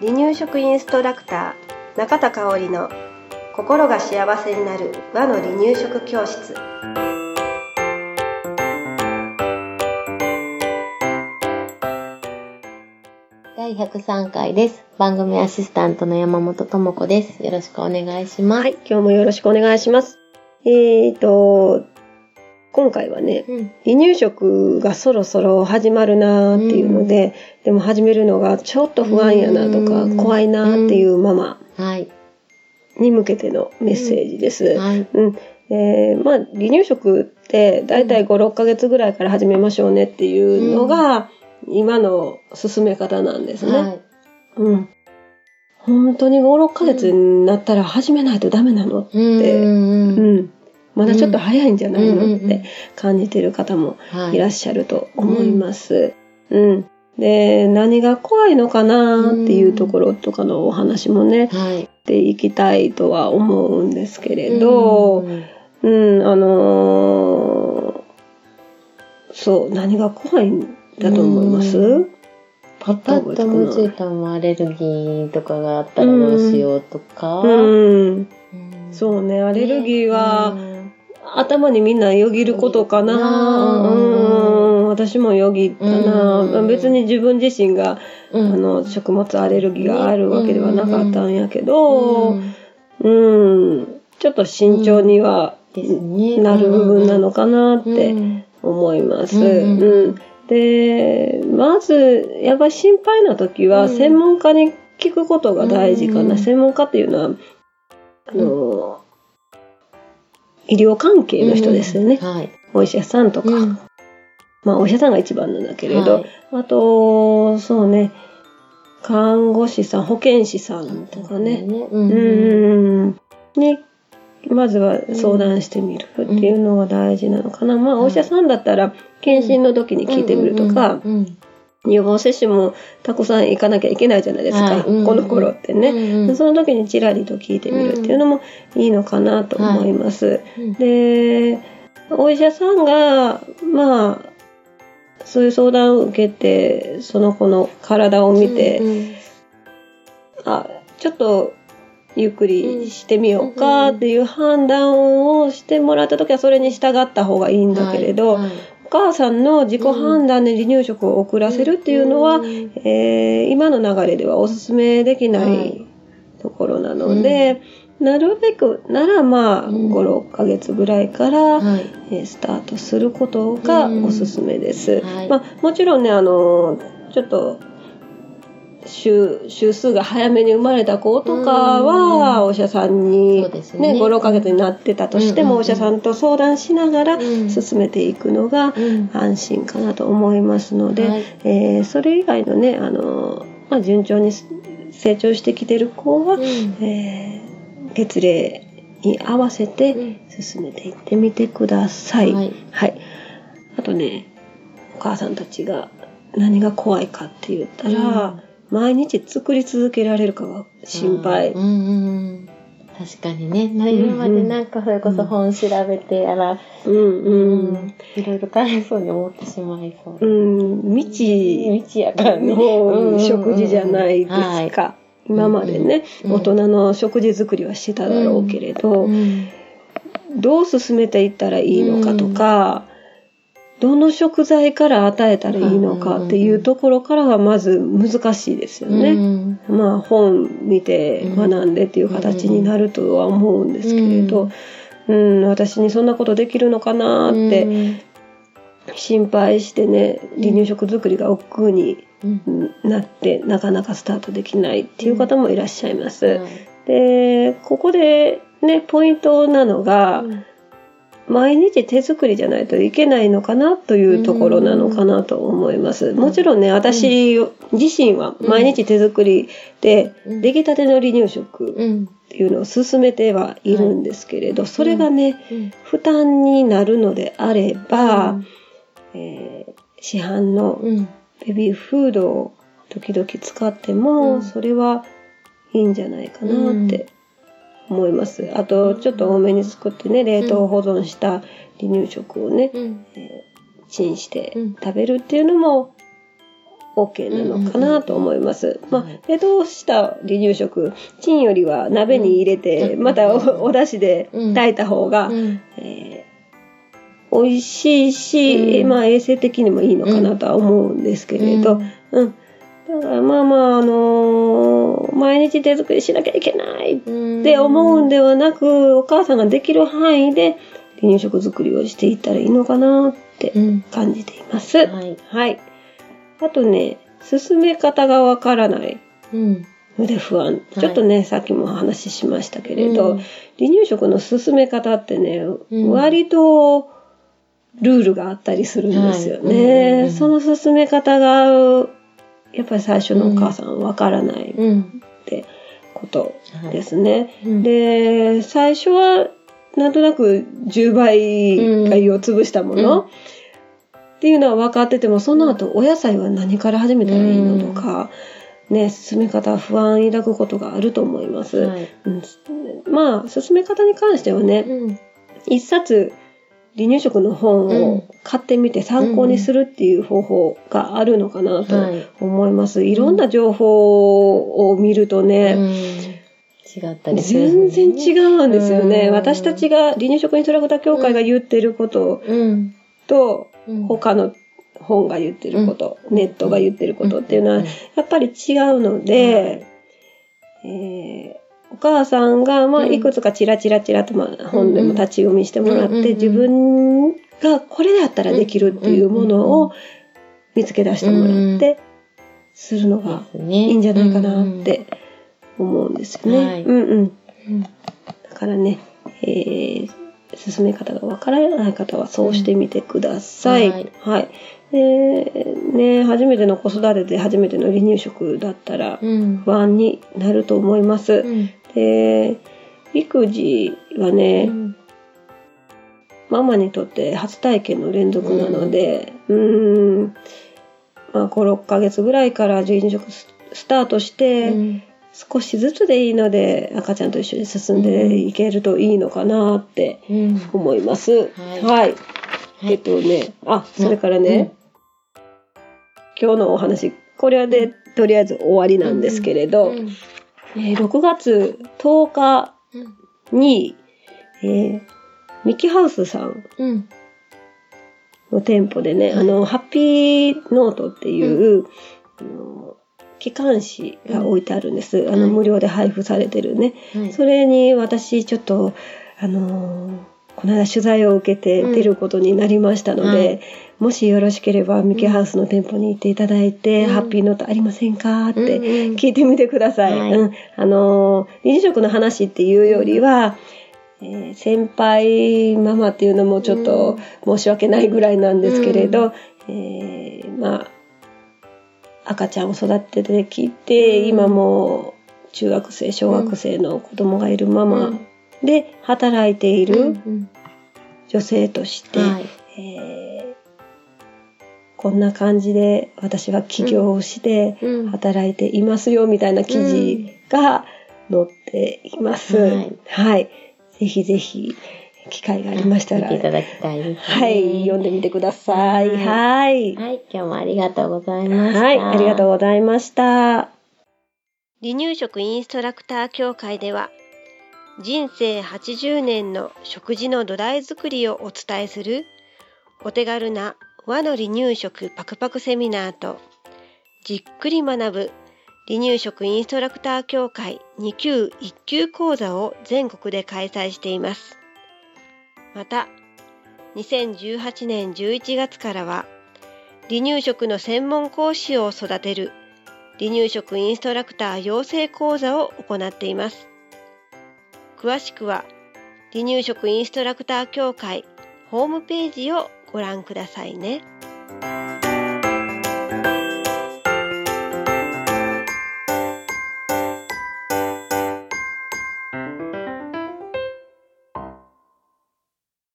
離乳食インストラクター中田香織の心が幸せになる和の離乳食教室第103回です。番組アシスタントの山本智子です。よろしくお願いします。はい今日もよろしくお願いしますえーと今回はねうん。離乳食がそろそろ始まるなーっていうので、でも始めるのがちょっと不安やなとか、うん怖いなーっていうママはい。に向けてのメッセージです。はい。うん。えーまあ、離乳食って、だいたい5、6ヶ月ぐらいから始めましょうねっていうのが、今の進め方なんですね。はい。うん。本当に5、6ヶ月になったら始めないとダメなのって、うんううんん。まだちょっと早いんじゃないの？って感じてる方もはいらっしゃると思います。うん。で、何が怖いのかなっていうところとかのお話もね、はい。していきたいとは思うんですけれど、うん。うん、あのーそう、何が怖いんだと思います、うパッと思いついうたアレルギーとかがあったらどうしようとか。ん。うん。そうね、アレルギーは、うん頭にみんなよぎることかな。うん。うん、私もよぎったな。うん。別に自分自身が、うん。あの、食物アレルギーがあるわけではなかったんやけうど、ん。うん、ちょっと慎重には。なる部分なのかなっうんてうん。思います。うん。うん。で、まず、やっぱり心配な時は、うん。専門家に聞くことが大事かな。うん。専門家っていうのは、あの、医療関係の人ですよね。はい。お医者さんとか。うん。まあ、お医者さんが一番なんだけれど、はい。あと、そうね、看護師さん、保健師さんとかね、ううん。ん、に、まずは相談してみるっていうのが大事なのかな。まあ、お医者さんだったら、検診の時に聞いてみるとか、うんうん予防接種もたくさん行かなきゃいけないじゃないですか、はい。うんこの頃ってね。うんうん。その時にちらりと聞いてみるっていうのもいいのかなと思います。うんで、お医者さんが、まあ、そういう相談を受けて、その子の体を見て、うんあ、ちょっとゆっくりしてみようかっていう判断をしてもらった時はそれに従った方がいいんだけれど、はいはい。お母さんの自己判断で離乳食を遅らせるっていうのは、うんえー今の流れではおすすめできなはい。いところなので、なるべくならまあ、うん。5、6ヶ月ぐらいから、はい。えースタートすることがおすすめです。はい。まあ、もちろんね、あの、ちょっと、週、週数が早めに生まれた子とかは、うん。お医者さんに、ね。5、6ヶ月になってたとしても、うんお医者さんと相談しながらうん。進めていくのがうん。安心かなと思いますので、はい。えーそれ以外のね、あの、まあ、順調に成長してきてる子は、うん。えー月齢に合わせてうん。進めていってみてください。はい。あとね、お母さんたちが何が怖いかって言ったら、毎日作り続けられるかが心配。うんうんうん確かにね、今までなんかそれこそ本調べてやら、うんうん。うんいろいろ大変そうに思ってしまいそう。うん、未知道やからね。の食事じゃないですか。今までね、うん大人の食事作りはしてただろうけれど、うんどう進めていったらいいのかとか、どの食材から与えたらいいのかっていうところからはまず難しいですよね。うん。まあ本見て学んでっていう形になるとは思うんですけれど、うん、私にそんなことできるのかなって心配してね、離乳食作りが億劫にうん。なってなかなかスタートできないっていう方もいらっしゃいます。はいで、ここでね、ポイントなのが、毎日手作りじゃないといけないのかなというところなのかなと思います。もちろんね、私自身は毎日手作りでうん。出来たての離乳食うんっていうのを進めてはいるんですけれど、それがね、うん。負担になるのであれば、うん。えー市販のうん。ベビーフードを時々使っても、うん。それはいいんじゃないかなって思います。あと、ちょっと多めに作ってね、冷凍保存した離乳食をね、うん。えーチンしてうん。食べるっていうのも OK なのかなと思います。まあはい、冷凍した離乳食、チンよりは鍋に入れて、うん。またおお出汁でうん。炊いた方が、うん。えー美味しいし、うん。まあ衛生的にもいいのかなとは思うんですけれど、うん。だからまあまあ、あのー毎日手作りしなきゃいけないっうんて思うんではなく、お母さんができる範囲で離乳食作りをしていったらいいのかなってうん感じています。はい。はい。あとね、進め方がわからないうん。ので不安。いちょっとね、さっきもお話ししましたけれど、うん離乳食の進め方ってね、うん割とルールがあったりするんですよはいうんうんね。うんその進め方が、やっぱり最初のお母さんわからないっうん。てことはいですね。うんで、最初はなんとなく10倍が胃を潰したもの、うんっていうのは分かってても、その後お野菜は何から始めたらいいのとか、ね、進め方不安抱くことがあると思います。はい。うんまあ、進め方に関してはね、うん。一冊離乳食の本を買ってみて参考にするっていう方法があるのかなとはい。思います。いろんな情報を見るとね、うん違ったりする。全然違うんですよね。うん私たちが離乳食インストラクター協会が言ってることうん。と、うん。他の本が言ってること、ネットが言ってることっていうのは、うんやっぱり違うので、えーお母さんが、まあ、うんいくつかチラチラチラと、まあ、本でも立ち読みしてもらって、自分がこれだったらできるっていうものを見つけ出してもらって、するのが。いいんじゃないかなって思うんですよね。はいうんうん。うん。だからね、えー進め方がわからない方はそうしてみてください。うんはいはい。で、ね、初めての子育てで初めての離乳食だったらうん。不安になると思います。うん。で、育児はね、うんママにとって初体験の連続なので、うーん、まあ5、6ヶ月ぐらいから離乳食ススタートして、うん少しずつでいいので赤ちゃんと一緒に進んでいけるといいのかなってうん。思います。はいはい。はいえっとね、あ、それからね、今日のお話、これでとりあえず終わりなんですけれど、うんえー6月10日うんに、えーミキハウスさんうん。の店舗でね、はいあの、ハッピーノートっていう、あの機関誌が置いてあるんです。あの、はい無料で配布されてるね。はい。それに私ちょっと、あのーこの間取材を受けて出ることになりましたので、うん。はいもしよろしければミキハウスの店舗に行っていただいて、うん。ハッピーノートありませんか？ってうんうん。聞いてみてください。はい。うん、あのー離乳食の話っていうよりは、えー先輩ママっていうのもちょっと申し訳ないぐらいなんですけれど、えーまあ赤ちゃんを育ててきて、うん。今もう中学生小学生の子供がいるママうんで働いていうんるうん女性として、はい。えーこんな感じで私は起業をしてうん働いていますよみたいな記事が載っています。はいはい。ぜひぜひ機会がありましたら、見ていただきたいですね。はい、読んでみてください。はいはい。はい、今日もありがとうございました。はい、ありがとうございました。離乳食インストラクター協会では人生80年の食事の土台作りをお伝えするお手軽な和の離乳食パクパクセミナーとじっくり学ぶ離乳食インストラクター協会2級1級講座を全国で開催しています。また2018年11月からは離乳食の専門講師を育てる離乳食インストラクター養成講座を行っています。詳しくは離乳食インストラクター協会ホームページをご覧くださいね。